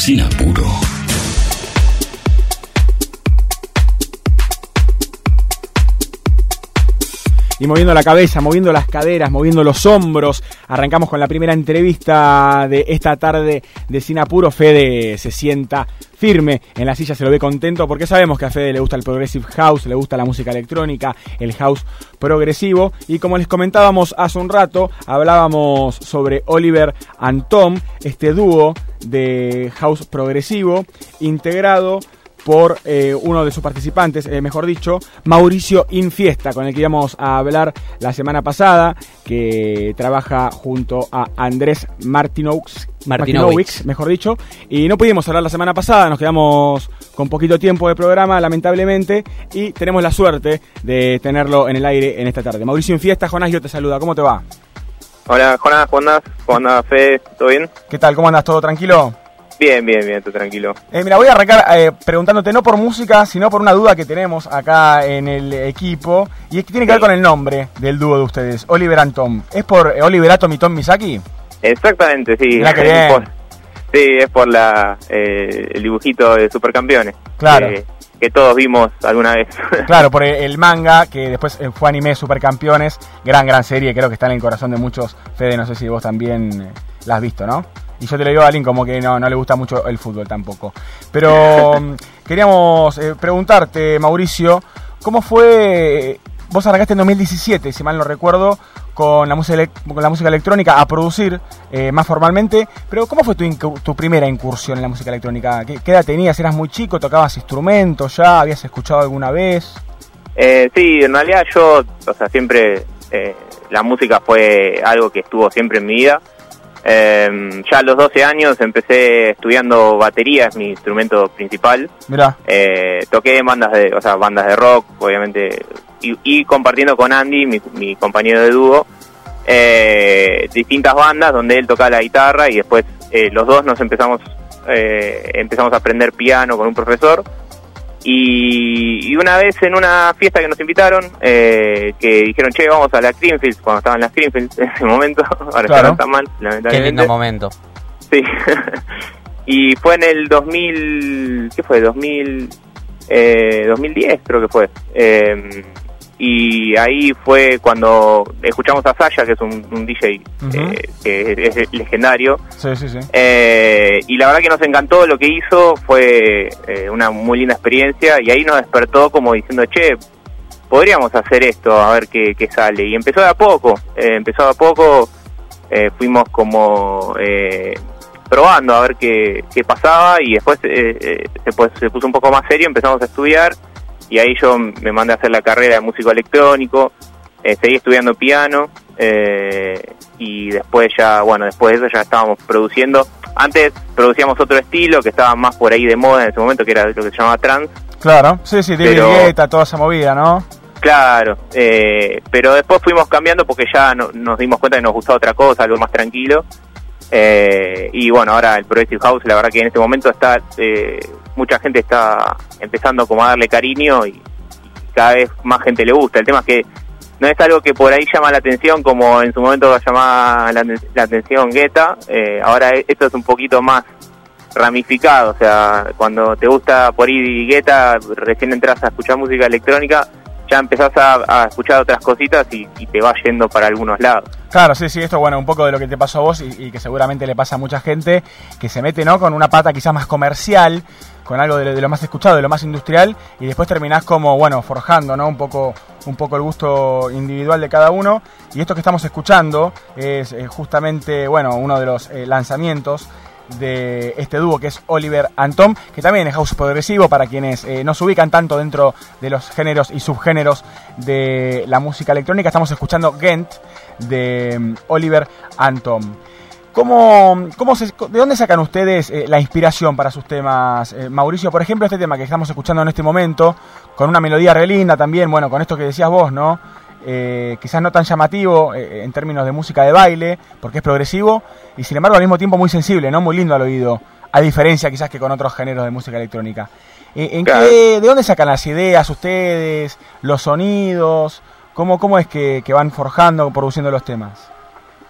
sin apuro. y moviendo la cabeza, moviendo las caderas, moviendo los hombros. Arrancamos con la primera entrevista de esta tarde de Sinapuro. Fede se sienta firme en la silla, se lo ve contento porque sabemos que a Fede le gusta el Progressive House, le gusta la música electrónica, el house progresivo. Y como les comentábamos hace un rato, hablábamos sobre Oliver and Tom, este dúo de house progresivo integrado por eh, uno de sus participantes, eh, mejor dicho, Mauricio Infiesta, con el que íbamos a hablar la semana pasada, que trabaja junto a Andrés Martinowicz, Martinowicz, mejor dicho, y no pudimos hablar la semana pasada, nos quedamos con poquito tiempo de programa, lamentablemente, y tenemos la suerte de tenerlo en el aire en esta tarde. Mauricio Infiesta, Jonás, yo te saluda, ¿cómo te va? Hola, Jonás, ¿cómo andás? ¿Cómo andás, Fede? ¿Todo bien? ¿Qué tal? ¿Cómo andas? ¿Todo tranquilo? Bien, bien, bien, tú tranquilo. Eh, mira, voy a arrancar eh, preguntándote no por música, sino por una duda que tenemos acá en el equipo. Y es que tiene que ver con el nombre del dúo de ustedes, Oliver and Tom. ¿Es por eh, Oliver Atom y Tom Misaki? Exactamente, sí. Es por, sí, es por la, el dibujito de Supercampeones. Claro. que todos vimos alguna vez. Claro, por el manga, que después fue anime Supercampeones. Gran, gran serie, creo que está en el corazón de muchos. Fede, no sé si vos también la has visto, ¿no? Y yo te lo digo a alguien como que no, no le gusta mucho el fútbol tampoco. Pero mm, queríamos eh, preguntarte, Mauricio, ¿cómo fue? Vos arrancaste en 2017, si mal no recuerdo, con la música, con la música electrónica a producir eh, más formalmente, pero ¿cómo fue tu, tu, primera incursión en la música electrónica? ¿Qué, edad tenías? ¿Eras muy chico? ¿Tocabas instrumentos ya? ¿Habías escuchado alguna vez? Eh, sí, en realidad yo, o sea, siempre la música fue algo que estuvo siempre en mi vida. Eh, ya a los 12 años empecé estudiando batería, es mi instrumento principal. Mira. Eh, toqué bandas de, o sea, bandas de rock, obviamente, y, compartiendo con Andy, mi, compañero de dúo, eh, distintas bandas donde él tocaba la guitarra y después eh, los dos nos empezamos eh, empezamos a aprender piano con un profesor y, una vez en una fiesta que nos invitaron, eh, que dijeron, che, vamos a la Greenfields, cuando estaban las Greenfields en ese momento, ahora ya no está mal, lamentablemente. Qué lindo momento. Sí. y fue en el 2000, ¿qué fue? 2000, eh, 2010 creo que fue. Eh, y ahí fue cuando escuchamos a Saya, que es un, DJ eh, que es, legendario. Sí, sí, sí. Eh, y la verdad que nos encantó lo que hizo, fue eh, una muy linda experiencia y ahí nos despertó como diciendo, che, podríamos hacer esto, a ver qué, qué sale. Y empezó de a poco, empezó de a poco, fuimos como probando a ver qué, qué pasaba y después se, se puso un poco más serio, empezamos a estudiar y ahí yo me mandé a hacer la carrera de músico electrónico, eh, seguí estudiando piano eh, y después ya, bueno, después de eso ya estábamos produciendo. Antes producíamos otro estilo que estaba más por ahí de moda en ese momento, que era lo que se llamaba trans. Claro, sí, sí, David Guetta, toda esa movida, ¿no? Claro, eh, pero después fuimos cambiando porque ya nos dimos cuenta que nos gustaba otra cosa, algo más tranquilo. Y bueno, ahora el Progressive House, la verdad que en este momento está mucha gente está empezando como a darle cariño y, cada vez más gente le gusta. El tema es que no es algo que por ahí llama la atención como en su momento llamaba la, la atención Guetta, eh, ahora e, esto es un poquito más ramificado, o sea, cuando te gusta por ahí Guetta, recién entras a escuchar música electrónica, ya empezás a, escuchar otras cositas y, te va yendo para algunos lados. Claro, sí, sí, esto bueno, un poco de lo que te pasó a vos y, que seguramente le pasa a mucha gente, que se mete, ¿no? Con una pata quizás más comercial, con algo de, lo más escuchado, de lo más industrial, y después terminás como, bueno, forjando, ¿no? Un poco, un poco el gusto individual de cada uno. Y esto que estamos escuchando es eh, justamente, bueno, uno de los eh, lanzamientos de este dúo que es Oliver and Tom, que también es house progresivo para quienes eh, no se ubican tanto dentro de los géneros y subgéneros de la música electrónica. Estamos escuchando Gent de mm, Oliver and Tom. ¿Cómo, cómo ¿De dónde sacan ustedes eh, la inspiración para sus temas? Eh, Mauricio, por ejemplo, este tema que estamos escuchando en este momento, con una melodía re linda también, bueno, con esto que decías vos, ¿no? Eh, quizás no tan llamativo eh, en términos de música de baile, porque es progresivo, y sin embargo al mismo tiempo muy sensible, ¿no? Muy lindo al oído, a diferencia quizás que con otros géneros de música electrónica. Eh, ¿en ¿De dónde sacan las ideas ustedes, los sonidos? ¿Cómo, cómo es que, van forjando, produciendo los temas?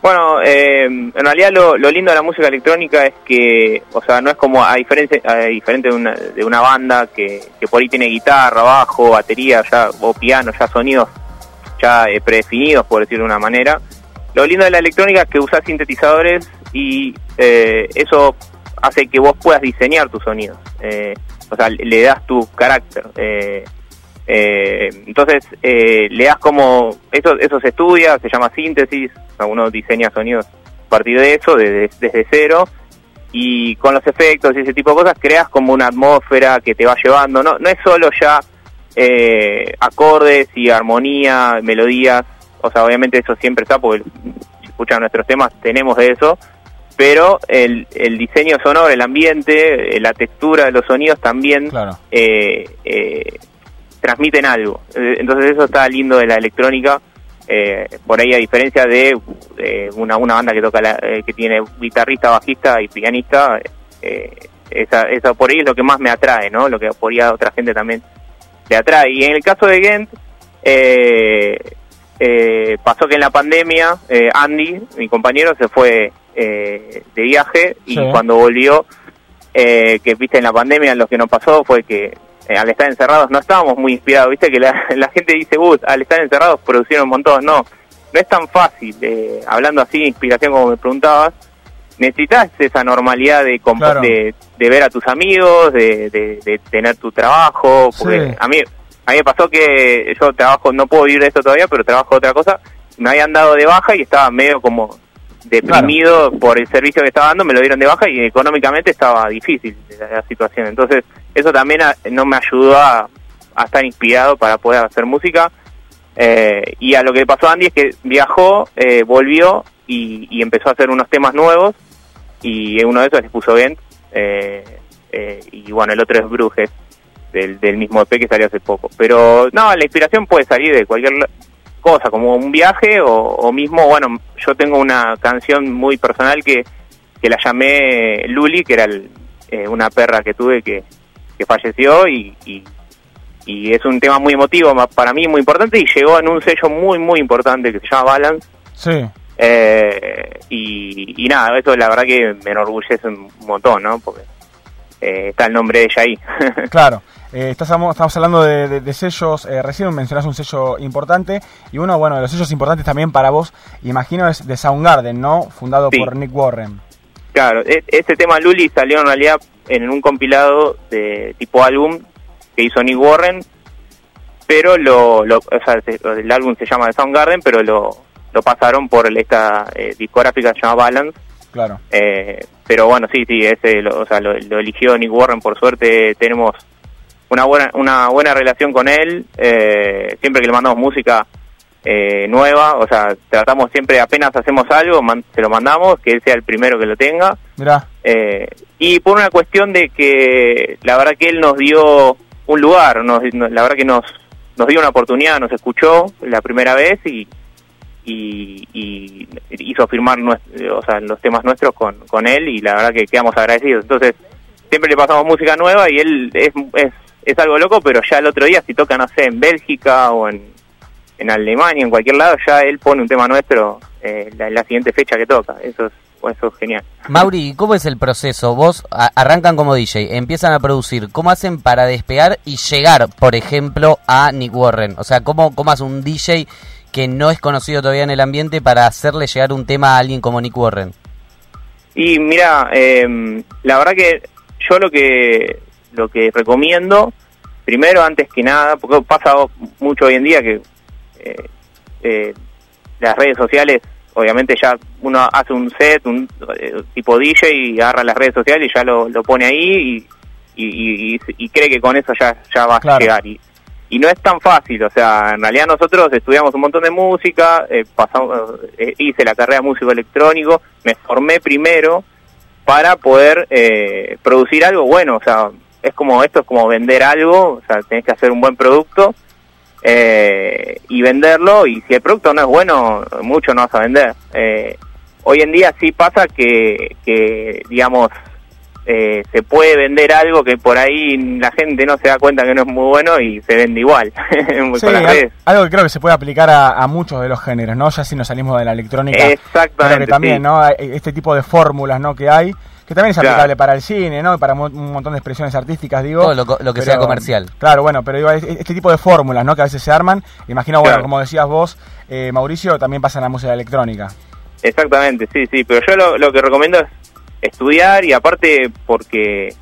Bueno, eh, en realidad lo, lindo de la música electrónica es que, o sea, no es como a diferencia, a diferente de una, de una banda que, que por ahí tiene guitarra, bajo, batería, ya o piano, ya sonidos ya eh, predefinidos, por decirlo de una manera. Lo lindo de la electrónica es que usas sintetizadores y eh, eso hace que vos puedas diseñar tus sonidos. Eh, o sea, le das tu carácter. Entonces, le das como, eso, eso se estudia, se llama síntesis, uno diseña sonidos a partir de eso, desde, desde cero, y con los efectos y ese tipo de cosas creas como una atmósfera que te va llevando, no, no es solo ya eh, acordes y armonía, melodías, o sea, obviamente eso siempre está, porque si escuchan nuestros temas tenemos de eso, pero el, el diseño sonoro, el ambiente, la textura de los sonidos también claro. eh, eh, transmiten algo. Eh, entonces eso está lindo de la electrónica. Eh, por ahí a diferencia de una, una banda que toca eh, que tiene guitarrista, bajista y pianista, esa, esa por ahí es lo que más me atrae, ¿no? Lo que por ahí a otra gente también le atrae. Y en el caso de Gent, pasó que en la pandemia Andy, mi compañero, se fue de viaje y cuando volvió, que viste en la pandemia lo que nos pasó fue que eh, al estar encerrados no estábamos muy inspirados, viste que la, gente dice, al estar encerrados producieron un montón, no, no es tan fácil, eh, hablando así, inspiración como me preguntabas, necesitas esa normalidad de, de, de, ver a tus amigos, de, de, tener tu trabajo, porque a mí a mí me pasó que yo trabajo, no puedo vivir de esto todavía, pero trabajo otra cosa, me habían dado de baja y estaba medio como deprimido por el servicio que estaba dando, me lo dieron de baja y económicamente estaba difícil la, situación. Entonces, eso también no me ayudó a, estar inspirado para poder hacer música. Eh, y a lo que pasó a Andy es que viajó, eh, volvió y, empezó a hacer unos temas nuevos y uno de esos les puso Gent eh, y bueno, el otro es Brujes del, del mismo EP que salió hace poco. Pero no, la inspiración puede salir de cualquier cosa, como un viaje o, mismo, bueno, yo tengo una canción muy personal que, que la llamé Luli, que era eh, una perra que tuve que, que falleció y, y, es un tema muy emotivo para mí, muy importante y llegó en un sello muy, muy importante que se llama Balance. Sí. Eh, y, y, nada, eso la verdad que me enorgullece un montón, ¿no? Porque eh, está el nombre de ella ahí. claro. Eh, estamos, estamos hablando de, sellos, eh, recién mencionas un sello importante y uno, bueno, de los sellos importantes también para vos, imagino, es de Soundgarden, ¿no? Fundado por Nick Warren. Claro, e, este tema Luli salió en realidad en un compilado de tipo álbum que hizo Nick Warren, pero lo, lo o sea, el álbum se llama The Soundgarden, pero lo, lo pasaron por esta eh, discográfica que se llama Balance. Claro. Eh, pero bueno, sí, sí, ese lo, o sea, lo, lo eligió Nick Warren, por suerte tenemos una buena, una buena relación con él, eh, siempre que le mandamos música eh, nueva, o sea, tratamos siempre, apenas hacemos algo, se lo mandamos, que él sea el primero que lo tenga. Eh, y por una cuestión de que la verdad que él nos dio un lugar, nos, la verdad que nos, nos dio una oportunidad, nos escuchó la primera vez y, y, hizo firmar o sea, los temas nuestros con, con él y la verdad que quedamos agradecidos. Entonces, siempre le pasamos música nueva y él es, es es algo loco, pero ya el otro día, si toca, no sé, en Bélgica o en, en Alemania, en cualquier lado, ya él pone un tema nuestro eh, en la, siguiente fecha que toca. Eso es, eso es genial. Mauri, ¿cómo es el proceso? Vos arrancan como DJ, empiezan a producir. ¿Cómo hacen para despegar y llegar, por ejemplo, a Nick Warren? O sea, ¿cómo, cómo hace un DJ que no es conocido todavía en el ambiente para hacerle llegar un tema a alguien como Nick Warren? Y mira, eh, la verdad que yo lo que lo que recomiendo, primero, antes que nada, porque pasa mucho hoy en día que eh, eh, las redes sociales, obviamente ya uno hace un set, un eh, tipo DJ y agarra las redes sociales y ya lo, lo pone ahí y, y, cree que con eso ya, ya va a llegar. Y, y no es tan fácil, o sea, en realidad nosotros estudiamos un montón de música, pasamos, hice la carrera de músico electrónico, me formé primero para poder producir algo bueno, o sea, es como esto es como vender algo, o sea, tenés que hacer un buen producto eh, y venderlo y si el producto no es bueno, mucho no vas a vender. Eh, hoy en día sí pasa que, que digamos, eh, se puede vender algo que por ahí la gente no se da cuenta que no es muy bueno y se vende igual. sí, algo que creo que se puede aplicar a, muchos de los géneros, ¿no? Ya si nos salimos de la electrónica. Exactamente. que también, ¿no? Este tipo de fórmulas, ¿no? Que hay, que también es aplicable para el cine, ¿no? Para un montón de expresiones artísticas, digo. Todo lo, que sea comercial. Claro, bueno, pero digo, este tipo de fórmulas, ¿no? Que a veces se arman. Imagino, bueno, como decías vos, eh, Mauricio, también pasa en la música electrónica. Exactamente, sí, sí. Pero yo lo, lo que recomiendo es estudiar y aparte porque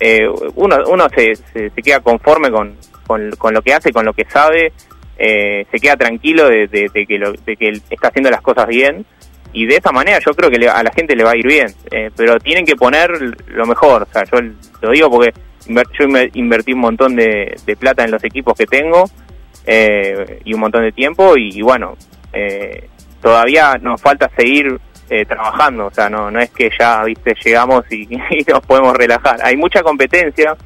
eh, uno, uno se, se, queda conforme con, con, lo que hace, con lo que sabe, eh, se queda tranquilo de, que lo, de que está haciendo las cosas bien y de esa manera yo creo que a la gente le va a ir bien, eh, pero tienen que poner lo mejor, o sea, yo lo digo porque yo invertí un montón de, plata en los equipos que tengo y un montón de tiempo y, y bueno, todavía nos falta seguir eh, trabajando, o sea, no, no es que ya, viste, llegamos y, nos podemos relajar. Hay mucha competencia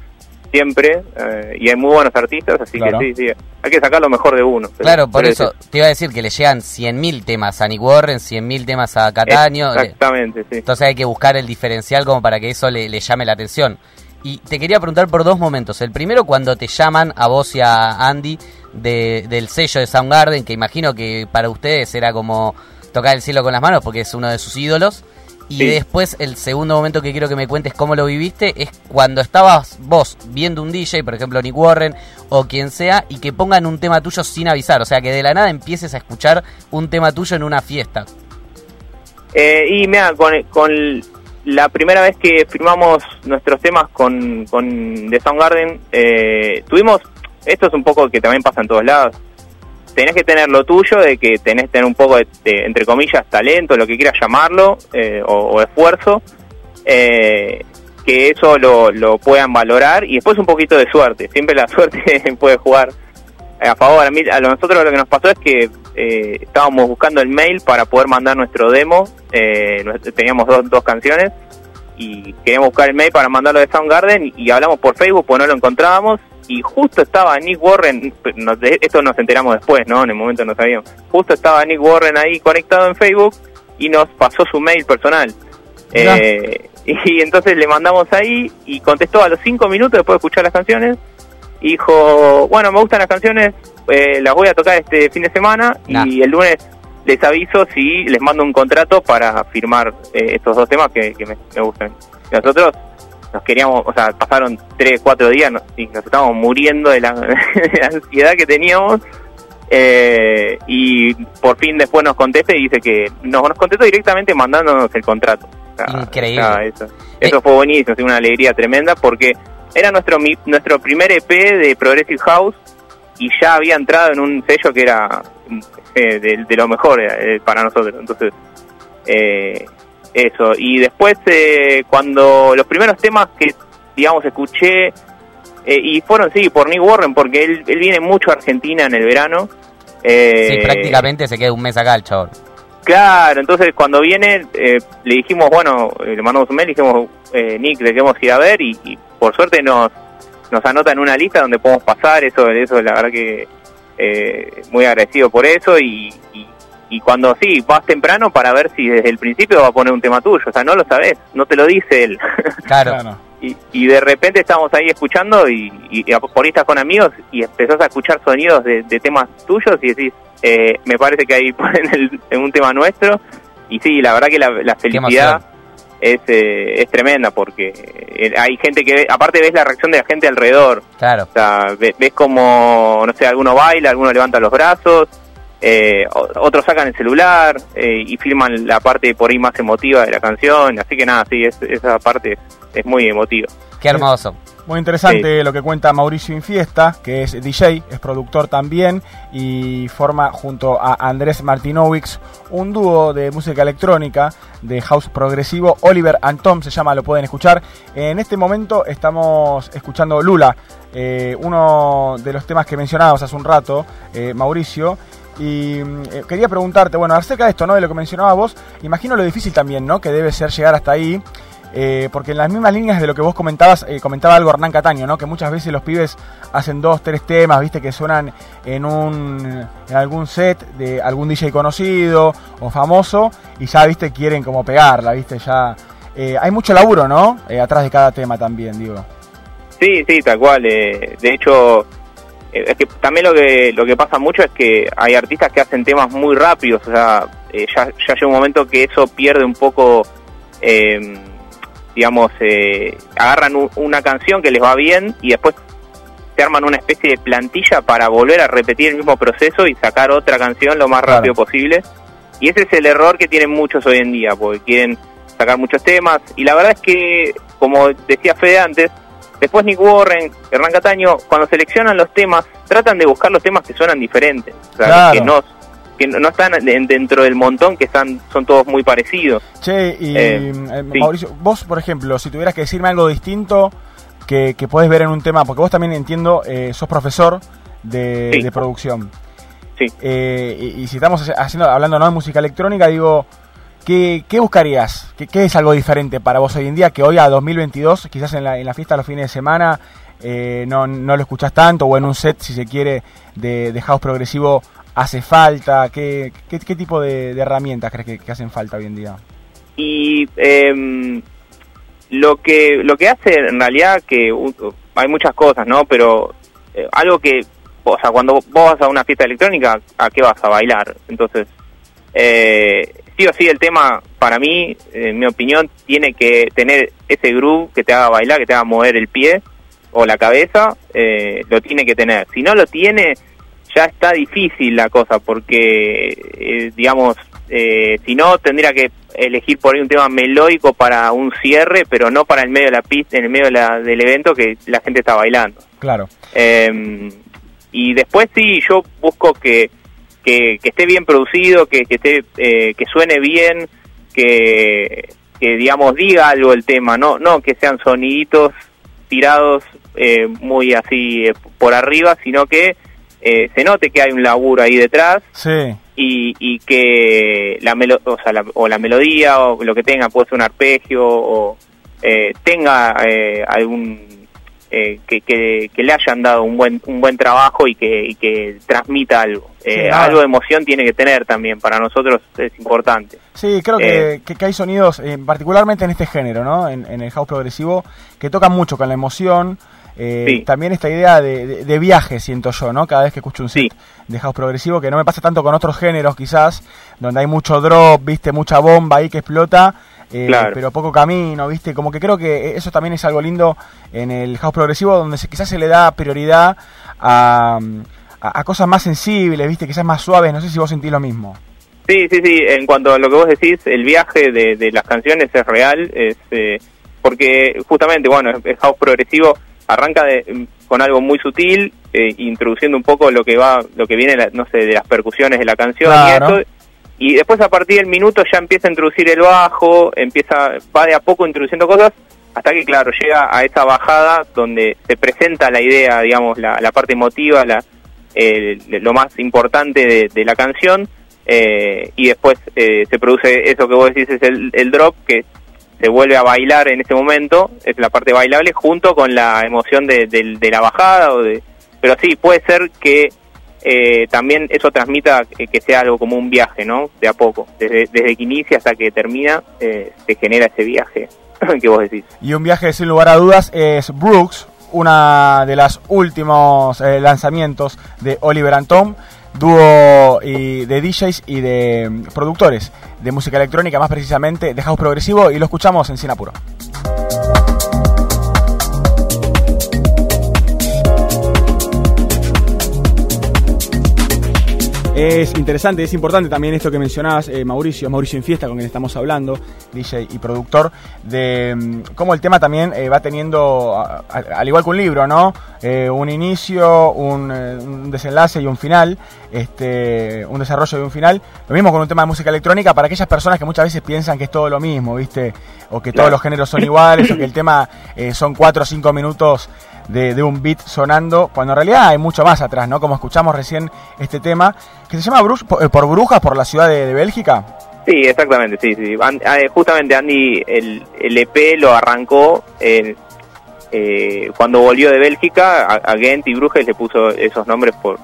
siempre eh, y hay muy buenos artistas, así que sí, sí, hay que sacar lo mejor de uno. claro, por eso te iba a decir que le llegan 100.000 temas a Nick Warren, 100.000 temas a Cataño. Eh, exactamente, sí. Entonces hay que buscar el diferencial como para que eso le, llame la atención. Y te quería preguntar por dos momentos. El primero, cuando te llaman a vos y a Andy de, del sello de Soundgarden, que imagino que para ustedes era como tocar el cielo con las manos porque es uno de sus ídolos. Y después el segundo momento que quiero que me cuentes cómo lo viviste es cuando estabas vos viendo un DJ, por ejemplo Nick Warren o quien sea, y que pongan un tema tuyo sin avisar. O sea, que de la nada empieces a escuchar un tema tuyo en una fiesta. Eh, y mira, con, con, la primera vez que firmamos nuestros temas con, con The Soundgarden, eh, tuvimos, esto es un poco que también pasa en todos lados, tenés que tener lo tuyo, de que tenés que tener un poco de, entre comillas, talento, lo que quieras llamarlo, eh, o, esfuerzo, eh, que eso lo, lo, puedan valorar y después un poquito de suerte. Siempre la suerte puede jugar a favor. A, mí, a nosotros lo que nos pasó es que eh, estábamos buscando el mail para poder mandar nuestro demo. teníamos dos, dos canciones y queríamos buscar el mail para mandarlo de Soundgarden y, hablamos por Facebook, pues no lo encontrábamos y justo estaba Nick Warren, esto nos enteramos después, ¿no? En el momento no sabíamos. Justo estaba Nick Warren ahí conectado en Facebook y nos pasó su mail personal. Eh, y entonces le mandamos ahí y contestó a los cinco minutos después de escuchar las canciones. Dijo, bueno, me gustan las canciones, eh, las voy a tocar este fin de semana y el lunes les aviso si les mando un contrato para firmar eh, estos dos temas que, me, me gustan. Y nosotros nos queríamos, o sea, pasaron tres, cuatro días y nos estábamos muriendo de la, ansiedad que teníamos. Eh, y por fin después nos contesta y dice que nos, nos contestó directamente mandándonos el contrato. Increíble. eso, eso fue buenísimo, una alegría tremenda porque era nuestro nuestro primer EP de Progressive House y ya había entrado en un sello que era eh, de, lo mejor eh, para nosotros. Entonces, eh, eso. Y después, eh, cuando los primeros temas que, digamos, escuché, y fueron, sí, por Nick Warren, porque él, él viene mucho a Argentina en el verano. Eh, sí, prácticamente se queda un mes acá el chaval. Claro, entonces cuando viene, le dijimos, bueno, le mandamos un mail, le dijimos, Nick, le queremos ir a ver, y, por suerte nos, nos anota en una lista donde podemos pasar, eso, eso la verdad que muy agradecido por eso, y, y cuando sí, vas temprano para ver si desde el principio va a poner un tema tuyo, o sea, no lo sabes, no te lo dice él. Claro. y, y, de repente estamos ahí escuchando y, y, por ahí estás con amigos y empezás a escuchar sonidos de, temas tuyos y decís, eh, me parece que ahí ponen el, un tema nuestro y sí, la verdad que la, felicidad es, eh, es tremenda porque eh, hay gente que, aparte ves la reacción de la gente alrededor. Claro. O sea, ves, ves como, no sé, alguno baila, alguno levanta los brazos eh, otros sacan el celular eh, y filman la parte por ahí más emotiva de la canción, así que nada, sí, esa parte es, muy emotiva. Qué hermoso. Muy interesante lo que cuenta Mauricio Infiesta, que es DJ, es productor también y forma junto a Andrés Martinowicz un dúo de música electrónica de house progresivo. Oliver and Tom se llama, lo pueden escuchar. En este momento estamos escuchando Lula, eh, uno de los temas que mencionábamos hace un rato, Mauricio. Y mm, eh, quería preguntarte, bueno, acerca de esto, ¿no? De lo que mencionabas vos, imagino lo difícil también, ¿no? Que debe ser llegar hasta ahí. Eh, porque en las mismas líneas de lo que vos comentabas, eh, comentaba algo Hernán Cataño, ¿no? Que muchas veces los pibes hacen dos, tres temas, viste, que suenan en un en algún set de algún DJ conocido o famoso y ya, viste, quieren como pegarla, viste, ya eh, hay mucho laburo, ¿no? Atrás de cada tema también, digo. Sí, sí, tal cual. de hecho, es que también lo que lo que pasa mucho es que hay artistas que hacen temas muy rápidos, o sea, ya, ya llega un momento que eso pierde un poco, digamos, agarran una canción que les va bien y después se arman una especie de plantilla para volver a repetir el mismo proceso y sacar otra canción lo más rápido posible. Y ese es el error que tienen muchos hoy en día, porque quieren sacar muchos temas. Y la verdad es que, como decía Fede antes, después Nick Warren, Hernán Cataño, cuando seleccionan los temas, tratan de buscar los temas que suenan diferentes. que no que no están dentro del montón, que están son todos muy parecidos. Che, y eh, eh, Mauricio, vos, por ejemplo, si tuvieras que decirme algo distinto que, que puedes ver en un tema, porque vos también entiendo, eh, sos profesor de, producción. Sí. Eh, y, si estamos haciendo, hablando ¿no? de música electrónica, digo, ¿qué, qué buscarías? ¿Qué, ¿Qué, es algo diferente para vos hoy en día que hoy a 2022, quizás en la, en la fiesta los fines de semana, eh, no, no, lo escuchás tanto o en un set, si se quiere, de, de house progresivo hace falta? ¿Qué, qué, qué tipo de, herramientas crees que, hacen falta hoy en día? Y eh, lo que lo que hace en realidad que hay muchas cosas no pero eh, algo que o sea cuando vos vas a una fiesta electrónica a qué vas a bailar entonces eh, sí o sí el tema para mí en mi opinión tiene que tener ese groove que te haga bailar que te haga mover el pie o la cabeza eh, lo tiene que tener si no lo tiene ya está difícil la cosa porque eh, digamos eh, si no tendría que elegir por ahí un tema melódico para un cierre, pero no para el medio de la pista, en el medio del evento que la gente está bailando. Claro. Em, y después sí, yo busco que, que, esté bien producido, que, que esté, eh, que suene bien, que, que digamos diga algo el tema, no, no que sean soniditos tirados eh, muy así por arriba, sino que se note que hay un laburo ahí detrás. Sí. y, y que la, o, sea, la, o la melodía o lo que tenga puede ser un arpegio o eh, tenga eh, algún eh, que, que, le hayan dado un buen un buen trabajo y que, y que transmita algo. Algo de emoción tiene que tener también para nosotros es importante. Sí creo que, que, hay sonidos particularmente en este género no en, en el house progresivo que tocan mucho con la emoción eh, también esta idea de, viaje siento yo, ¿no? Cada vez que escucho un set de house progresivo, que no me pasa tanto con otros géneros quizás, donde hay mucho drop, viste, mucha bomba ahí que explota, eh, pero poco camino, viste, como que creo que eso también es algo lindo en el house progresivo, donde se, quizás se le da prioridad a, a, cosas más sensibles, viste, quizás más suaves, no sé si vos sentís lo mismo. Sí, sí, sí, en cuanto a lo que vos decís, el viaje de, las canciones es real, es, eh, porque justamente, bueno, es house progresivo, arranca de, con algo muy sutil, eh, introduciendo un poco lo que va, lo que viene, no sé, de las percusiones de la canción y esto, y después a partir del minuto ya empieza a introducir el bajo, empieza, va de a poco introduciendo cosas, hasta que claro, llega a esa bajada donde se presenta la idea, digamos, la, la parte emotiva, la, lo más importante de, la canción, eh, y después eh, se produce eso que vos decís es el, el drop, que se vuelve a bailar en ese momento, es la parte bailable, junto con la emoción de, la bajada. O de, pero sí, puede ser que eh, también eso transmita que sea algo como un viaje, ¿no? De a poco. Desde, desde que inicia hasta que termina, eh, se genera ese viaje que vos decís. Y un viaje, sin lugar a dudas, es Brooks, una de las últimos eh, lanzamientos de Oliver Tom dúo de DJs y de mm, productores de música electrónica, más precisamente de house progresivo, y lo escuchamos en Sinapuro. Es interesante, es importante también esto que mencionabas, eh, Mauricio, Mauricio Infiesta, con quien estamos hablando, DJ y productor, de mm, cómo el tema también eh, va teniendo, al igual que un libro, ¿no? Eh, un inicio, un, desenlace y un final, este, un desarrollo y un final. Lo mismo con un tema de música electrónica para aquellas personas que muchas veces piensan que es todo lo mismo, ¿viste? O que todos los géneros son iguales, o que el tema son cuatro o cinco minutos de, un beat sonando, cuando en realidad hay mucho más atrás, ¿no? Como escuchamos recién este tema, que se llama eh, por, Brujas, por la ciudad de, Bélgica. Sí, exactamente, sí, sí. Eh, justamente Andy el, el EP lo arrancó eh, cuando volvió de Bélgica, a, Gent y Brujas le puso esos nombres por,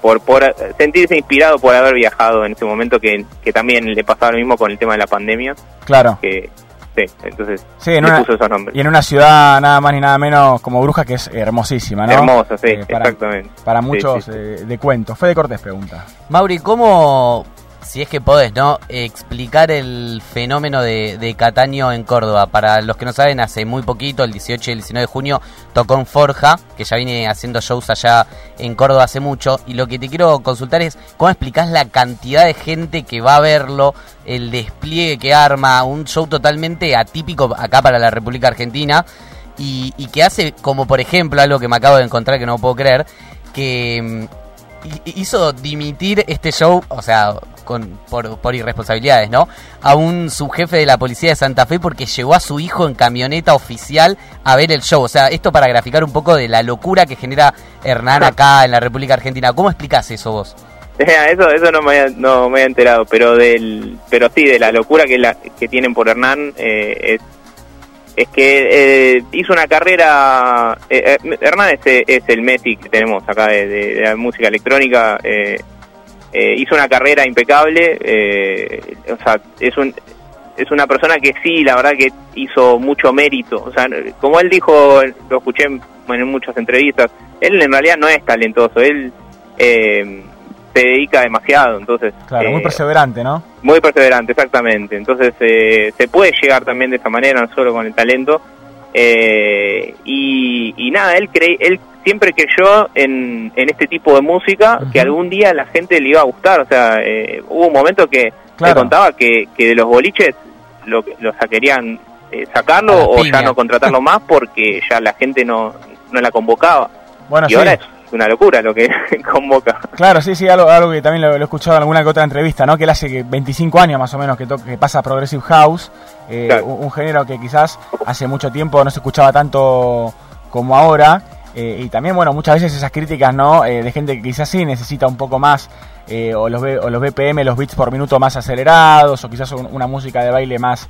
por, por sentirse inspirado por haber viajado en ese momento que, que también le pasaba lo mismo con el tema de la pandemia. Claro. Que sí, entonces Sí, en le una- puso esos nombres. Y en una ciudad nada más ni nada menos como Brujas, que es hermosísima, ¿no? Hermosa, sí, Eh, para, exactamente. Para Sí, muchos sí, sí. eh, de cuentos. Fede Cortés pregunta. Mauri, ¿cómo, si es que podés, ¿no? Explicar el fenómeno de, de Cataño en Córdoba. Para los que no saben, hace muy poquito, el 18 y el 19 de junio, tocó en Forja, que ya viene haciendo shows allá en Córdoba hace mucho. Y lo que te quiero consultar es, ¿cómo explicás la cantidad de gente que va a verlo, el despliegue que arma, un show totalmente atípico acá para la República Argentina? Y, y que hace, como por ejemplo, algo que me acabo de encontrar que no puedo creer, que mm, hizo dimitir este show, o sea, con, por, irresponsabilidades, ¿no? A un subjefe de la policía de Santa Fe porque llevó a su hijo en camioneta oficial a ver el show. O sea, esto para graficar un poco de la locura que genera Hernán acá en la República Argentina. ¿Cómo explicás eso vos? Eso, eso no me había, no me había enterado, pero del, pero sí de la locura que la, que tienen por Hernán eh, es, es que eh, hizo una carrera. eh, eh, Hernán es, es el Messi que tenemos acá de la música electrónica. eh, eh, hizo una carrera impecable. eh, o sea, es un es una persona que sí, la verdad que hizo mucho mérito. O sea, como él dijo, lo escuché en, en muchas entrevistas, él en realidad no es talentoso, él eh, se dedica demasiado, entonces... Claro, muy eh, perseverante, ¿no? muy perseverante, exactamente. Entonces eh, se puede llegar también de esa manera, no solo con el talento. Eh, y, y nada, él cree, él siempre creyó en, en este tipo de música que algún día la gente le iba a gustar. O sea, eh, hubo un momento que Claro. me contaba que, que de los boliches lo, lo querían eh, sacarlo o ya no contratarlo más porque ya la gente no, no la convocaba. Bueno, y sí. ahora es una locura lo que convoca. Claro, sí, sí, algo, algo que también lo, lo he escuchado en alguna que otra entrevista, ¿no? Que él hace que 25 años más o menos que, to- que pasa Progressive House, eh, Claro. un, un género que quizás hace mucho tiempo no se escuchaba tanto como ahora. eh, y también, bueno, muchas veces esas críticas, ¿no? Eh, de gente que quizás sí necesita un poco más, o, los, o los BPM, los beats por minuto más acelerados, o quizás un- una música de baile más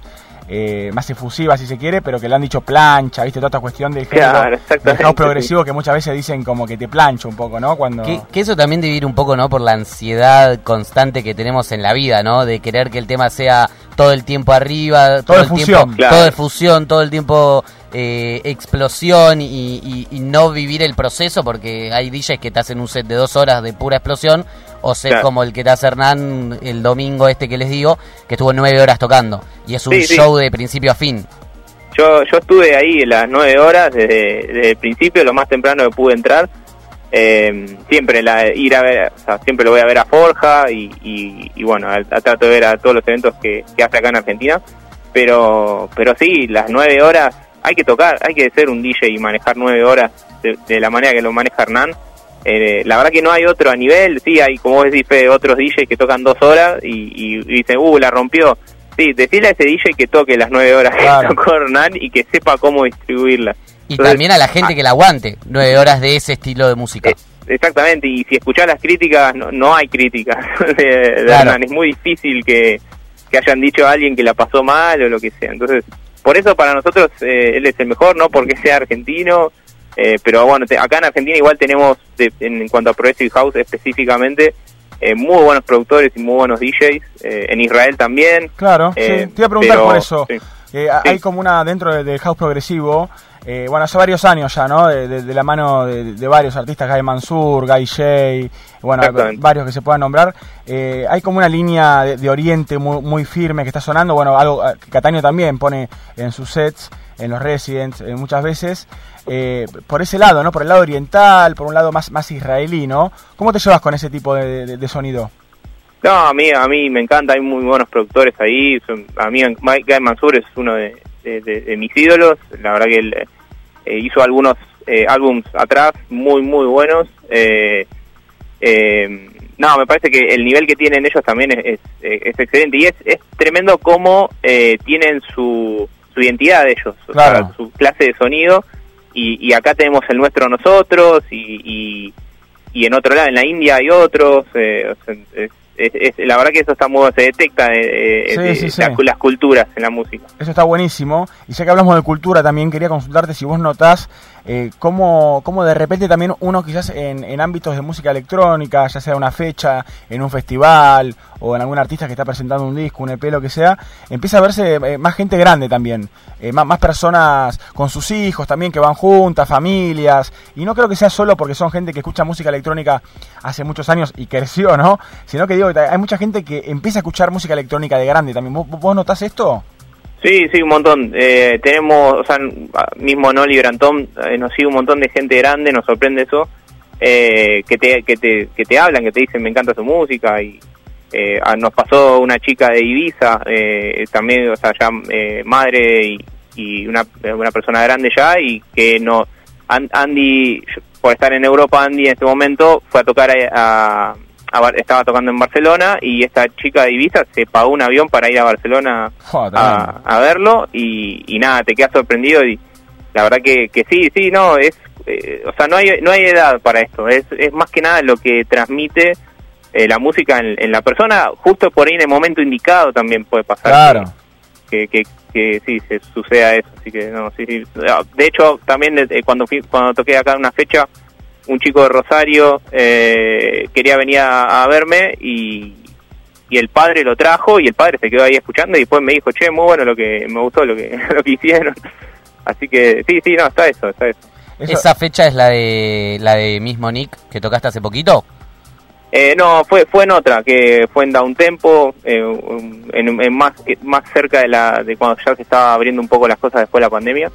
eh, más efusiva, si se quiere, pero que le han dicho plancha, ¿viste? Toda esta cuestión del género Claro, del house progresivo que muchas veces dicen como que te plancha un poco, ¿no? Cuando... Que, que eso también ir un poco, ¿no? Por la ansiedad constante que tenemos en la vida, ¿no? De querer que el tema sea todo el tiempo arriba, todo, de el fusión. tiempo, Claro. todo de fusión, todo el tiempo eh, explosión y, y- y no vivir el proceso, porque hay DJs que te hacen un set de dos horas de pura explosión, o set Claro. como el que te hace Hernán el domingo este que les digo, que estuvo nueve horas tocando, y es un Sí, sí. show de principio a fin. Yo, yo estuve ahí las nueve horas desde, desde el principio, lo más temprano que pude entrar. Eh, siempre la, ir a ver, o sea, siempre lo voy a ver a Forja y, y, y bueno, a, a trato de ver a todos los eventos que, que hace acá en Argentina. Pero, pero sí, las nueve horas hay que tocar, hay que ser un DJ y manejar nueve horas de, de la manera que lo maneja Hernán. Eh, la verdad que no hay otro a nivel, sí, hay como vos decís, Fede, otros DJs que tocan dos horas y, y, y dicen, uh, la rompió. Sí, decirle a ese DJ que toque las nueve horas Claro. que tocó Hernán y que sepa cómo distribuirlas. Y Entonces, también a la gente que la aguante, nueve horas de ese estilo de música. Eh, Exactamente, y si escuchás las críticas, no, no hay críticas de, de Claro. Hernán. Es muy difícil que, que hayan dicho a alguien que la pasó mal o lo que sea. Entonces, por eso para nosotros eh, él es el mejor, no porque sea argentino, eh, pero bueno, te- acá en Argentina igual tenemos, de- en, en cuanto a Progressive House específicamente, eh, muy buenos productores y muy buenos DJs. eh, en Israel también. Claro, Eh, sí, te iba a preguntar pero, por eso. sí. Eh. Hay como una dentro de- del house progresivo, eh, bueno, hace varios años ya, ¿no? De, de- de la mano de, de varios artistas, Guy Mansur, Guy Shay, bueno, varios que se puedan nombrar. Eh, hay como una línea de, de Oriente muy, muy firme que está sonando, bueno, algo eh, que Cataño también pone en sus sets, en los Residents, eh, muchas veces. eh, por ese lado, ¿no? Por el lado oriental, por un lado más, más israelí, ¿no? ¿Cómo te llevas con ese tipo de, sonido? No, a mí, a mí me encanta, hay muy buenos productores ahí. a mí Mike Guy Mansur es uno de, de- de- de mis ídolos. La verdad que él eh, hizo algunos eh, álbums atrás muy, muy buenos. Eh, no, me parece que el nivel que tienen ellos también es, es, es excelente y es, es tremendo cómo eh, tienen su, su identidad de ellos, o sea, su clase de sonido. Y, y acá tenemos el nuestro nosotros y, y, y en otro lado, en la India hay otros. eh, o sea, es, es, la verdad que eso está muy, se detecta eh, eh, las culturas en la música. Eso está buenísimo. Y ya que hablamos de cultura, también quería consultarte si vos notás eh, cómo, cómo, de repente también uno quizás en, en, ámbitos de música electrónica, ya sea una fecha, en un festival o en algún artista que está presentando un disco, un EP, lo que sea, empieza a verse eh, más gente grande también, eh, más, más, personas con sus hijos también que van juntas, familias, y no creo que sea solo porque son gente que escucha música electrónica hace muchos años y creció, ¿no? Sino que digo, hay mucha gente que empieza a escuchar música electrónica de grande también. ¿Vos, vos notás esto? Sí, sí, un montón. Eh, tenemos, o sea, mismo en Oliver Antón eh, nos sigue un montón de gente grande, nos sorprende eso, eh, que, te, que, te, que te hablan, que te dicen me encanta su música y eh, nos pasó una chica de Ibiza, eh, también, o sea, ya eh, madre y, y una, una persona grande ya y que no, Andy, por estar en Europa, Andy en este momento fue a tocar a estaba tocando en Barcelona y esta chica de Ibiza se pagó un avión para ir a Barcelona a, verlo y, nada, te quedas sorprendido y la verdad que, que sí, sí, no, es, eh, o sea, no hay, no hay edad para esto, es, es más que nada lo que transmite eh, la música en, la persona, justo por ahí en el momento indicado también puede pasar. Claro. Que, que, que, sí, se suceda eso, así que no, sí, sí. De hecho, también eh, cuando, fui, cuando toqué acá una fecha, un chico de Rosario eh, quería venir a, verme y, y, el padre lo trajo y el padre se quedó ahí escuchando y después me dijo, che, muy bueno lo que me gustó lo que, lo que hicieron. Así que sí, sí, no, está eso, está eso. ¿Esa fecha es la de la de mismo Nick que tocaste hace poquito? Eh, no, fue fue en otra, que fue en Down Tempo, eh, en, más más cerca de la de cuando ya se estaba abriendo un poco las cosas después de la pandemia.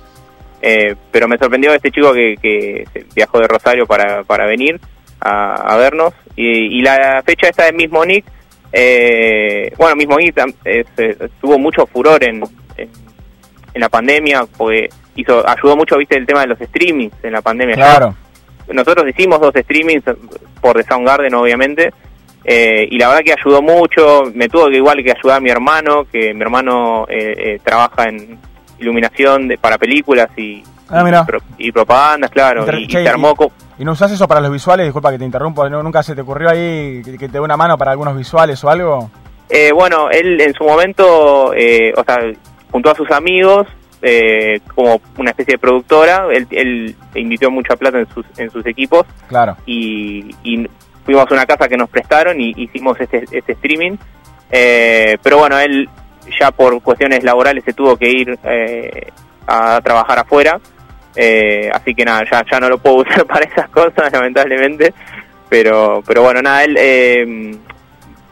Eh, pero me sorprendió este chico que, que viajó de Rosario para, para venir a, vernos. Y, la fecha esta de Mismo Nick, eh, bueno, Mismo Nick tuvo mucho furor en, en, la pandemia, porque hizo, ayudó mucho, viste, el tema de los streamings en la pandemia. Claro. Nosotros hicimos dos streamings por The Soundgarden, obviamente, eh, y la verdad que ayudó mucho. Me tuvo que igual que ayudar a mi hermano, que mi hermano trabaja en iluminación de, para películas y, ah, y, propagandas, claro. y, armó ¿Y no usas eso para los visuales? Disculpa que te interrumpo, ¿nunca se te ocurrió ahí que, te dé una mano para algunos visuales o algo? Eh, bueno, él en su momento, eh, o sea, junto a sus amigos, eh, como una especie de productora, él, él invitó mucha plata en sus, en sus equipos. Claro. Y, fuimos a una casa que nos prestaron y hicimos este, este streaming. pero bueno, él ya por cuestiones laborales se tuvo que ir eh, a trabajar afuera, eh, así que nada, ya, ya no lo puedo usar para esas cosas, lamentablemente, pero, pero bueno, nada, él, eh,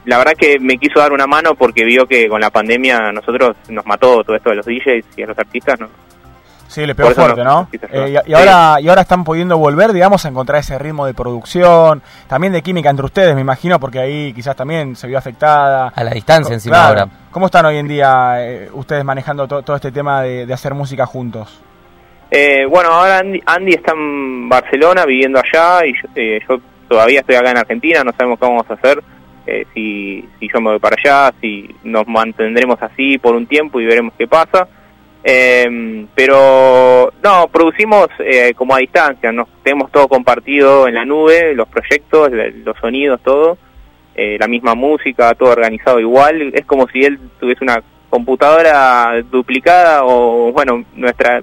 la verdad que me quiso dar una mano porque vio que con la pandemia nosotros nos mató todo esto de los DJs y a los artistas, ¿no? Sí, le pegó fuerte, ¿no? Eh, y, ahora, y ahora están pudiendo volver, digamos, a encontrar ese ritmo de producción, también de química entre ustedes, me imagino, porque ahí quizás también se vio afectada. A la distancia encima ahora. ¿Cómo están hoy en día eh, ustedes manejando todo este tema de, hacer música juntos? Eh, bueno, ahora Andy, está en Barcelona viviendo allá y yo, todavía estoy acá en Argentina, no sabemos cómo vamos a hacer. si, si yo me voy para allá, si nos mantendremos así por un tiempo y veremos qué pasa. Eh, pero no, producimos eh, como a distancia, nos tenemos todo compartido en la nube, los proyectos, los sonidos, todo, eh, la misma música, todo organizado igual, es como si él tuviese una computadora duplicada o bueno, nuestra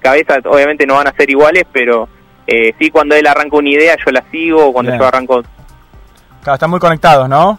cabeza obviamente no van a ser iguales, pero eh, sí cuando él arranca una idea yo la sigo, cuando yo arranco... Claro, están muy conectados, ¿no?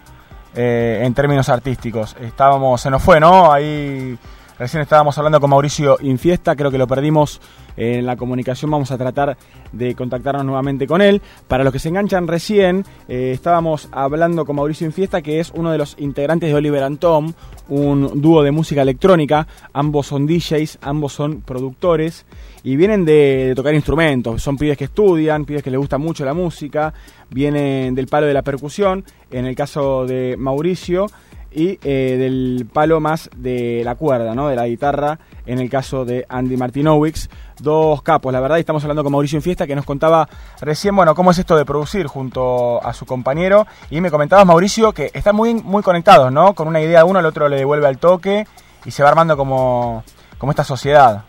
Eh, en términos artísticos. Estábamos, se nos fue, ¿no? Ahí Recién estábamos hablando con Mauricio Infiesta, creo que lo perdimos en la comunicación, vamos a tratar de contactarnos nuevamente con él. Para los que se enganchan recién, eh, estábamos hablando con Mauricio Infiesta, que es uno de los integrantes de Oliver and Tom, un dúo de música electrónica, ambos son DJs, ambos son productores y vienen de, tocar instrumentos, son pibes que estudian, pibes que les gusta mucho la música, vienen del palo de la percusión, en el caso de Mauricio y eh, del palo más de la cuerda, ¿no? de la guitarra, en el caso de Andy Martinowicz. Dos capos, la verdad, y estamos hablando con Mauricio en Fiesta, que nos contaba recién, bueno, cómo es esto de producir junto a su compañero. Y me comentabas, Mauricio, que están muy, muy conectados, ¿no? Con una idea uno, el otro le devuelve al toque y se va armando como, como esta sociedad.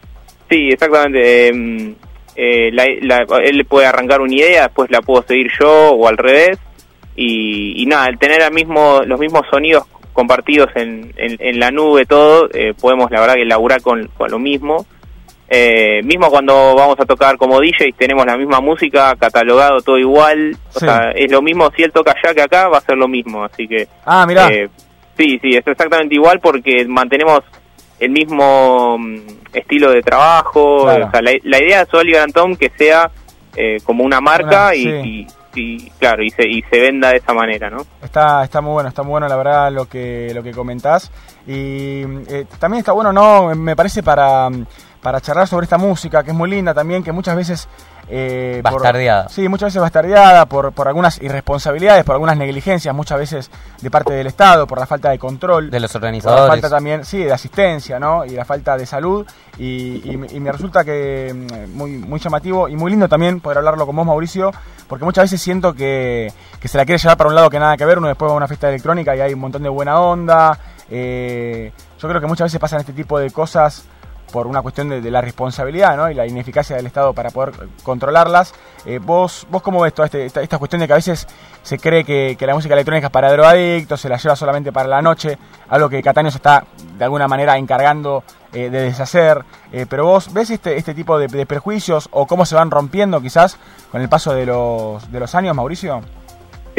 Sí, exactamente. Em, eh, él puede arrancar una idea, después la puedo seguir yo o al revés y, nada, el tener los mismos sonidos compartidos en, en, la nube, todo, eh, podemos la verdad que laburar con, con lo mismo. Eh, mismo cuando vamos a tocar como DJs tenemos la misma música, catalogado todo igual, o sea, es lo mismo, si él toca allá que acá va a ser lo mismo, así que... Ah, mira. Eh, sí, sí, es exactamente igual porque mantenemos el mismo mm, estilo de trabajo, o sea, la, idea Oliver and Tom que sea como una marca y y claro y se, y se venda de esa manera no está está muy bueno está muy bueno la verdad lo que lo que comentás. Y eh, también está bueno no me parece para para charlar sobre esta música que es muy linda también que muchas veces eh, bastardeada. sí, muchas veces bastardeada por, por algunas irresponsabilidades, por algunas negligencias, muchas veces de parte del Estado, por la falta de control. De los organizadores. Por la falta también, sí, de asistencia, ¿no? Y la falta de salud. Y, me resulta que mm, muy, muy llamativo y muy lindo también poder hablarlo con vos, Mauricio, porque muchas veces siento que, que se la quiere llevar para un lado que nada que ver, uno después va a una fiesta electrónica y hay un montón de buena onda. Eh, yo creo que muchas veces pasan este tipo de cosas por una cuestión de, la responsabilidad ¿no? y la ineficacia del Estado para poder controlarlas. Eh, ¿vos, ¿Vos cómo ves toda este, esta, cuestión de que a veces se cree que, la música electrónica es para drogadictos, se la lleva solamente para la noche, algo que Cataño se está de alguna manera encargando eh, de deshacer? Eh, pero vos ves este, este tipo de, de, prejuicios o cómo se van rompiendo quizás con el paso de los, de los años, Mauricio?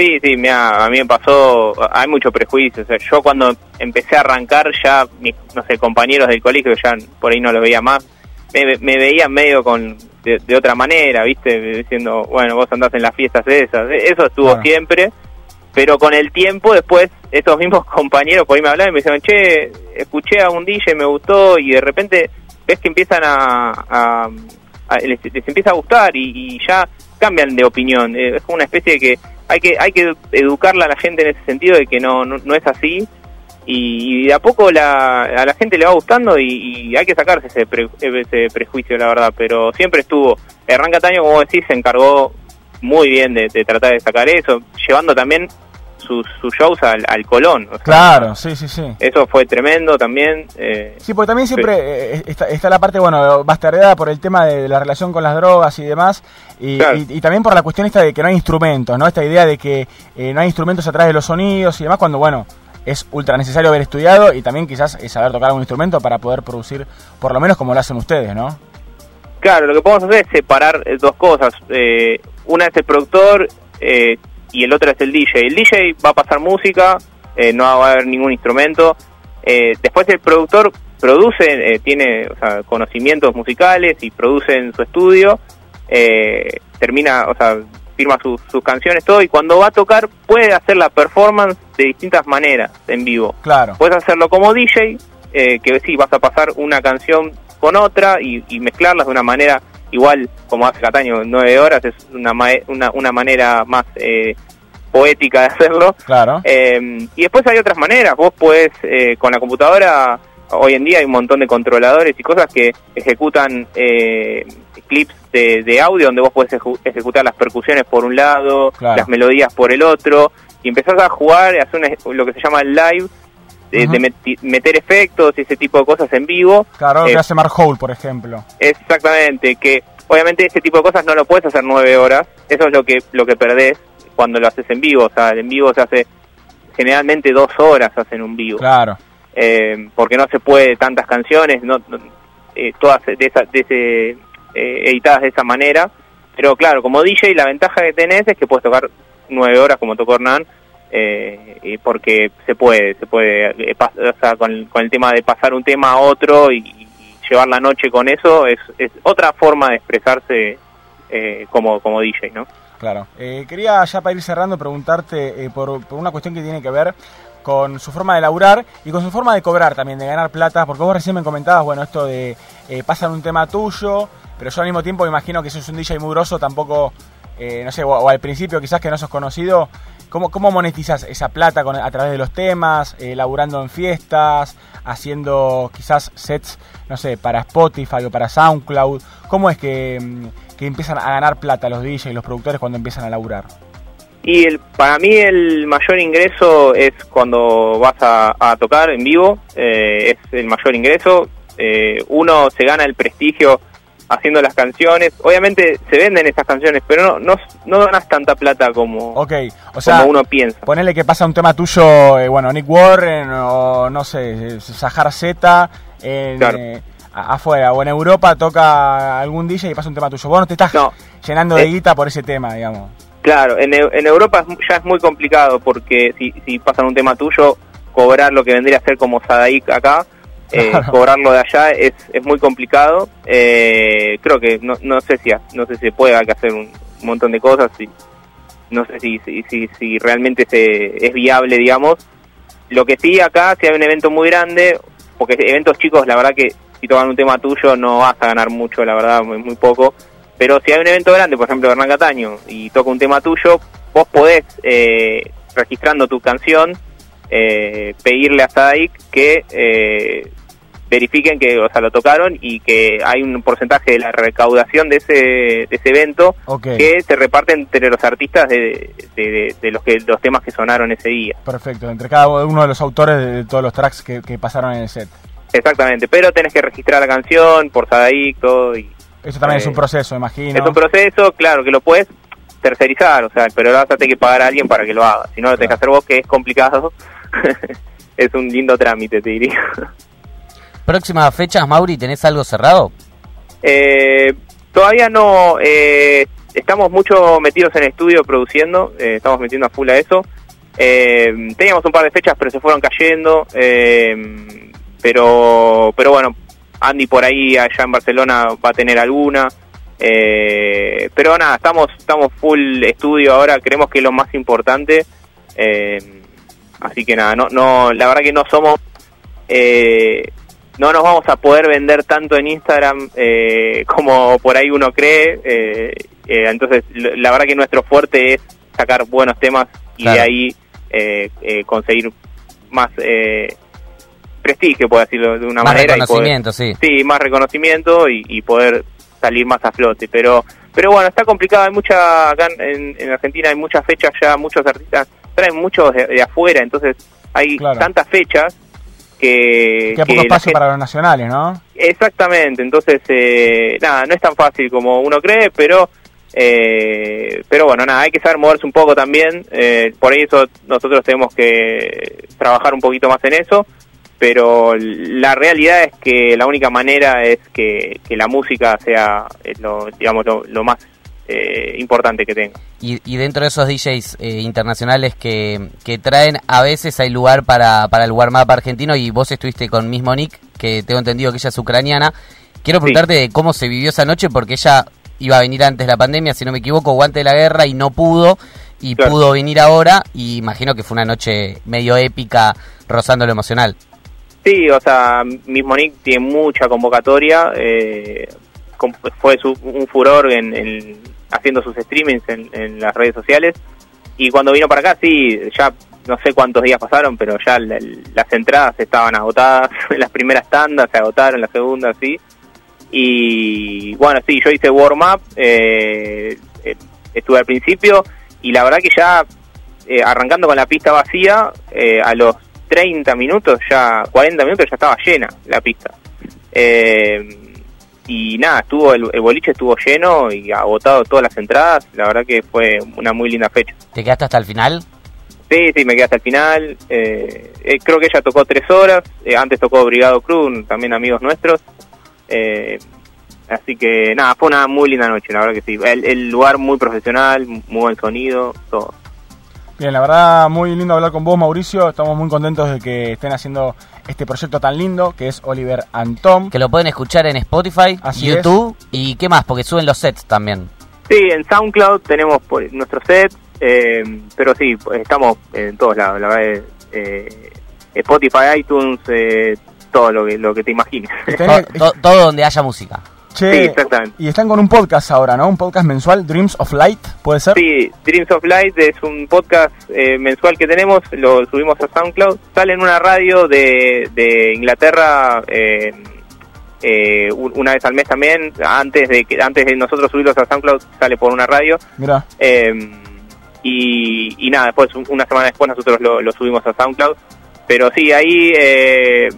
Sí, sí, a mí me pasó, hay mucho prejuicio. yo cuando empecé a arrancar ya, mis, no sé, compañeros del colegio, ya por ahí no lo veía más, me, me veían medio con de, otra manera, ¿viste? Diciendo, bueno, vos andás en las fiestas esas. E, eso estuvo siempre, pero con el tiempo después estos mismos compañeros por ahí me hablaban y me decían, che, escuché a un DJ, me gustó, y de repente ves que empiezan a... les, empieza a gustar y, y ya cambian de opinión. Es como una especie de que hay que hay que educarla a la gente en ese sentido de que no, no, es así y, de a poco la, a la gente le va gustando y, hay que sacarse ese, ese prejuicio, la verdad, pero siempre estuvo. Hernán Cataño, como decís, se encargó muy bien de, tratar de sacar eso, llevando también sus, shows al, al Colón. claro, sí, sí, sí. Eso fue tremendo también. Eh, sí, porque también siempre eh, está, está, la parte, bueno, bastardeada por el tema de la relación con las drogas y demás, y, y, también por la cuestión esta de que no hay instrumentos, ¿no? Esta idea de que eh, no hay instrumentos atrás de los sonidos y demás, cuando, bueno, es ultra necesario haber estudiado y también quizás saber tocar algún instrumento para poder producir, por lo menos como lo hacen ustedes, ¿no? Claro, lo que podemos hacer es separar dos cosas. Eh, una es el productor eh, y el otro es el DJ. El DJ va a pasar música, eh, no va a haber ningún instrumento. Eh, después el productor produce, eh, tiene conocimientos musicales y produce en su estudio, termina, o sea, firma sus, canciones, todo, y cuando va a tocar puede hacer la performance de distintas maneras en vivo. Claro. Puedes hacerlo como DJ, que sí, vas a pasar una canción con otra y, y mezclarlas de una manera igual como hace Cataño, nueve horas, es una, una, una manera más eh, poética de hacerlo. Claro. Eh, y después hay otras maneras, vos puedes eh, con la computadora, hoy en día hay un montón de controladores y cosas que ejecutan clips de, audio donde vos puedes ejecutar las percusiones por un lado, las melodías por el otro, y empezás a jugar, a hacer lo que se llama live, de, meter efectos y ese tipo de cosas en vivo. Claro, lo que hace Mark Hole, por ejemplo. Exactamente, que obviamente ese tipo de cosas no lo puedes hacer nueve horas, eso es lo que, lo que perdés cuando lo haces en vivo, o sea, en vivo se hace generalmente dos horas hacen un vivo. Claro. Eh, porque no se puede tantas canciones, no, eh, todas de, esa, de ese, eh, editadas de esa manera, pero claro, como DJ la ventaja que tenés es que puedes tocar nueve horas como tocó Hernán, eh, porque se puede, se puede, eh, o sea, con, el tema de pasar un tema a otro y, llevar la noche con eso es, es otra forma de expresarse eh, como, como DJ, ¿no? Claro. Eh, quería ya para ir cerrando preguntarte por, por, una cuestión que tiene que ver con su forma de laburar y con su forma de cobrar también, de ganar plata, porque vos recién me comentabas, bueno, esto de pasar un tema tuyo, pero yo al mismo tiempo me imagino que sos un DJ muy grosso, tampoco, no sé, o, al principio quizás que no sos conocido, ¿Cómo, cómo monetizas esa plata con, a través de los temas, eh, laburando en fiestas, haciendo quizás sets, no sé, para Spotify o para SoundCloud? ¿Cómo es que, mm, que empiezan a ganar plata los DJs y los productores cuando empiezan a laburar? Y el, para mí el mayor ingreso es cuando vas a, tocar en vivo, eh, es el mayor ingreso. Eh, uno se gana el prestigio haciendo las canciones. Obviamente se venden esas canciones, pero no, no, no ganas tanta plata como, Ok, o sea, como uno piensa. ponele que pasa un tema tuyo, eh, bueno, Nick Warren o no sé, Sahara Z, en, Claro. eh, afuera o en Europa toca algún DJ y pasa un tema tuyo. Vos no te estás No. llenando de Eh. guita por ese tema, digamos. Claro, en, en Europa ya es muy complicado porque si, si pasan un tema tuyo, cobrar lo que vendría a ser como Sadaik acá, eh, cobrarlo de allá es, es muy complicado. Eh, creo que no, no sé si no sé si se puede, hay que hacer un montón de cosas y no sé si, si, si, si realmente se, es viable, digamos. Lo que sí acá, si hay un evento muy grande, porque eventos chicos, la verdad que si tocan un tema tuyo no vas a ganar mucho, la verdad, muy, muy poco. Pero si hay un evento grande, por ejemplo, Hernán Cataño, y toca un tema tuyo, vos podés, eh, registrando tu canción, eh, pedirle a Sadaik que eh, verifiquen que, o sea, lo tocaron y que hay un porcentaje de la recaudación de ese, de ese evento que se reparte entre los artistas de, de- los que los temas que sonaron ese día. perfecto. Entre cada uno de los autores de todos los tracks que, que pasaron en el set. Exactamente, pero tenés que registrar la canción por Sadaik, todo, y Eso también Eh, es un proceso, imagino. es un proceso, claro, que lo puedes tercerizar, o sea, pero vas a tener que pagar a alguien para que lo haga, si no lo tenés que hacer vos, que es complicado, es un lindo trámite, te diría. Próximas fechas, Mauri, ¿tenés algo cerrado? Eh, todavía no, eh, estamos mucho metidos en estudio produciendo, eh, estamos metiendo a full a eso. Eh, teníamos un par de fechas, pero se fueron cayendo. eh, pero, pero bueno, Andy por ahí allá en Barcelona va a tener alguna. pero nada, estamos, estamos full estudio ahora, creemos que es lo más importante. así que nada, no, no, la verdad que no somos no nos vamos a poder vender tanto en Instagram eh, como por ahí uno cree. eh, eh, entonces, la verdad que nuestro fuerte es sacar buenos temas y Claro. de ahí eh, eh, conseguir más eh, prestigio, por decirlo de una Más manera. y poder- reconocimiento, sí. sí, más reconocimiento y, y poder salir más a flote. Pero pero bueno, está complicado. Hay mucha, acá en, en Argentina hay muchas fechas ya, muchos artistas traen muchos de, de afuera, entonces hay Claro. tantas fechas que... Queda que poco espacio gente- para los nacionales, ¿no? Exactamente, entonces, eh, nada, no es tan fácil como uno cree, pero... Eh, pero bueno, nada, hay que saber moverse un poco también. eh, por eso nosotros tenemos que trabajar un poquito más en eso. Pero la realidad es que la única manera es que, que la música sea, eh, lo, digamos, lo, lo más eh, importante que tenga. Y, y dentro de esos DJs eh, internacionales que, que traen, a veces hay lugar para, para el warm-up argentino y vos estuviste con mismo Nick, que tengo entendido que ella es ucraniana. Quiero Sí. preguntarte de cómo se vivió esa noche porque ella iba a venir antes de la pandemia, si no me equivoco, o antes de la guerra y no pudo y Claro. pudo venir ahora y imagino que fue una noche medio épica rozando lo emocional. Sí, o sea, mismo Nick tiene mucha convocatoria, eh, fue su- un furor en, en- haciendo sus streamings en, las redes sociales y cuando vino para acá, sí, ya no sé cuántos días pasaron, pero ya la- las entradas estaban agotadas, las primeras tandas se agotaron, las segundas, sí. Y bueno, sí, yo hice warm-up, eh, eh, estuve al principio y la verdad que ya eh, arrancando con la pista vacía, eh, a los 30 minutos, ya 40 minutos ya estaba llena la pista. Eh, y nada, estuvo el, el boliche estuvo lleno y agotado todas las entradas. La verdad que fue una muy linda fecha. ¿Te quedaste hasta el final? Sí, sí, me quedé hasta el final. Eh, eh, creo que ella tocó tres horas. eh, antes tocó Brigado Cruz, también amigos nuestros. Eh, así que nada, fue una muy linda noche, la verdad que sí. El, el lugar muy profesional, muy buen sonido, todo. Bien, la verdad, muy lindo hablar con vos, Mauricio. Estamos muy contentos de que estén haciendo este proyecto tan lindo que es Oliver and Tom. Que lo pueden escuchar en Spotify, Así YouTube y qué más, porque suben los sets también. Sí, en SoundCloud tenemos pues, nuestro set, eh, pero sí, pues, estamos en todos lados, la verdad. eh, Spotify, iTunes, eh, todo lo que, lo que te imagines. Todo donde haya música. Che, Sí, exactamente. y están con un podcast ahora, ¿no? Un podcast mensual, Dreams of Light, ¿puede ser? Sí, Dreams of Light es un podcast eh, mensual que tenemos, lo subimos a SoundCloud, sale en una radio de, de Inglaterra eh, eh, un- una vez al mes también, antes de que antes de nosotros subirlos a SoundCloud sale por una radio Mira, eh, y, y nada, después una semana después nosotros lo, lo subimos a SoundCloud, pero sí, ahí eh,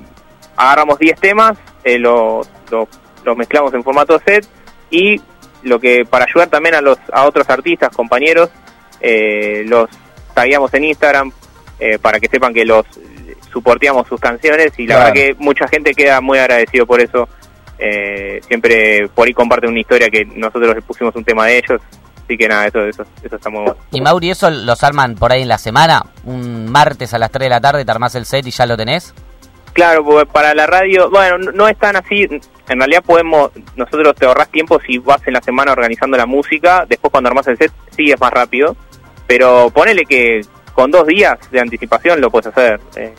agarramos 10 temas, eh, los los- los mezclamos en formato set y lo que para ayudar también a los a otros artistas, compañeros, eh, los tagueamos en Instagram eh, para que sepan que los suporteamos sus canciones y la Claro. verdad que mucha gente queda muy agradecido por eso. Eh, siempre por ahí comparten una historia que nosotros les pusimos un tema de ellos. Así que nada, eso, eso, eso está muy bueno. Y Mauri, ¿eso los arman por ahí en la semana? Un martes a las 3 de la tarde te armás el set y ya lo tenés. Claro, porque para la radio, bueno, no, es tan así. En realidad podemos, nosotros te ahorrás tiempo si vas en la semana organizando la música. Después cuando armás el set, sí es más rápido. Pero ponele que con dos días de anticipación lo puedes hacer eh,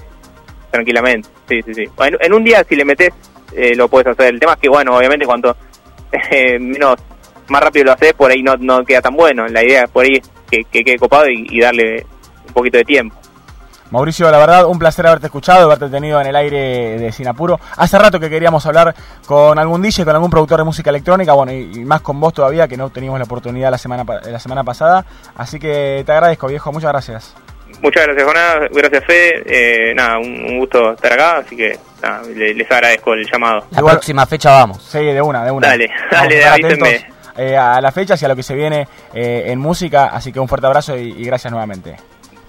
tranquilamente. Sí, sí, sí. En, en un día si le metes eh, lo puedes hacer. El tema es que, bueno, obviamente cuanto eh, menos más rápido lo haces, por ahí no, no queda tan bueno. La idea por ahí es que, que quede copado y darle un poquito de tiempo. Mauricio, la verdad, un placer haberte escuchado, haberte tenido en el aire de Sinapuro. Hace rato que queríamos hablar con algún DJ, con algún productor de música electrónica, bueno, y, y más con vos todavía, que no teníamos la oportunidad la semana, la semana pasada. Así que te agradezco, viejo, muchas gracias. Muchas gracias, Jonás. Gracias, Fede. Eh, nada, un, un gusto estar acá, así que nada, le- les agradezco el llamado. La Igual- próxima fecha vamos. Sí, de una, de una. Dale, dale, avísenme. eh, a las fechas y a lo que se viene eh, en música, así que un fuerte abrazo y, y gracias nuevamente.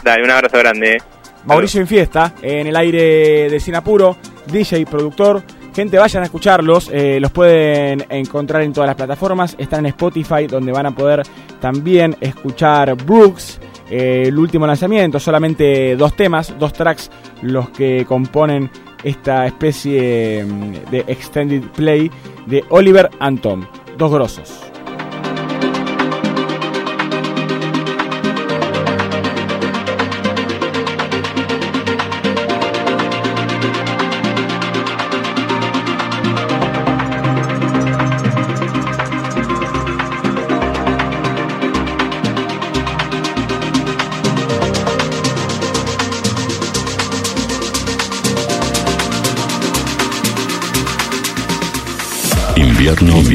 Dale, un abrazo grande. Mauricio Infiesta, en el aire de Sinapuro, DJ, productor. Gente, vayan a escucharlos, eh, los pueden encontrar en todas las plataformas, están en Spotify, donde van a poder también escuchar Brooks, eh, el último lanzamiento, solamente dos temas, dos tracks, los que componen esta especie mm, de extended play de Oliver and Tom, dos grosos.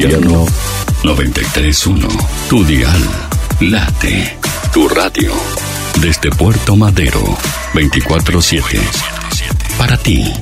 Invierno 931. Tu dial. Late. Tu radio. Desde Puerto Madero. 24-7. Para ti.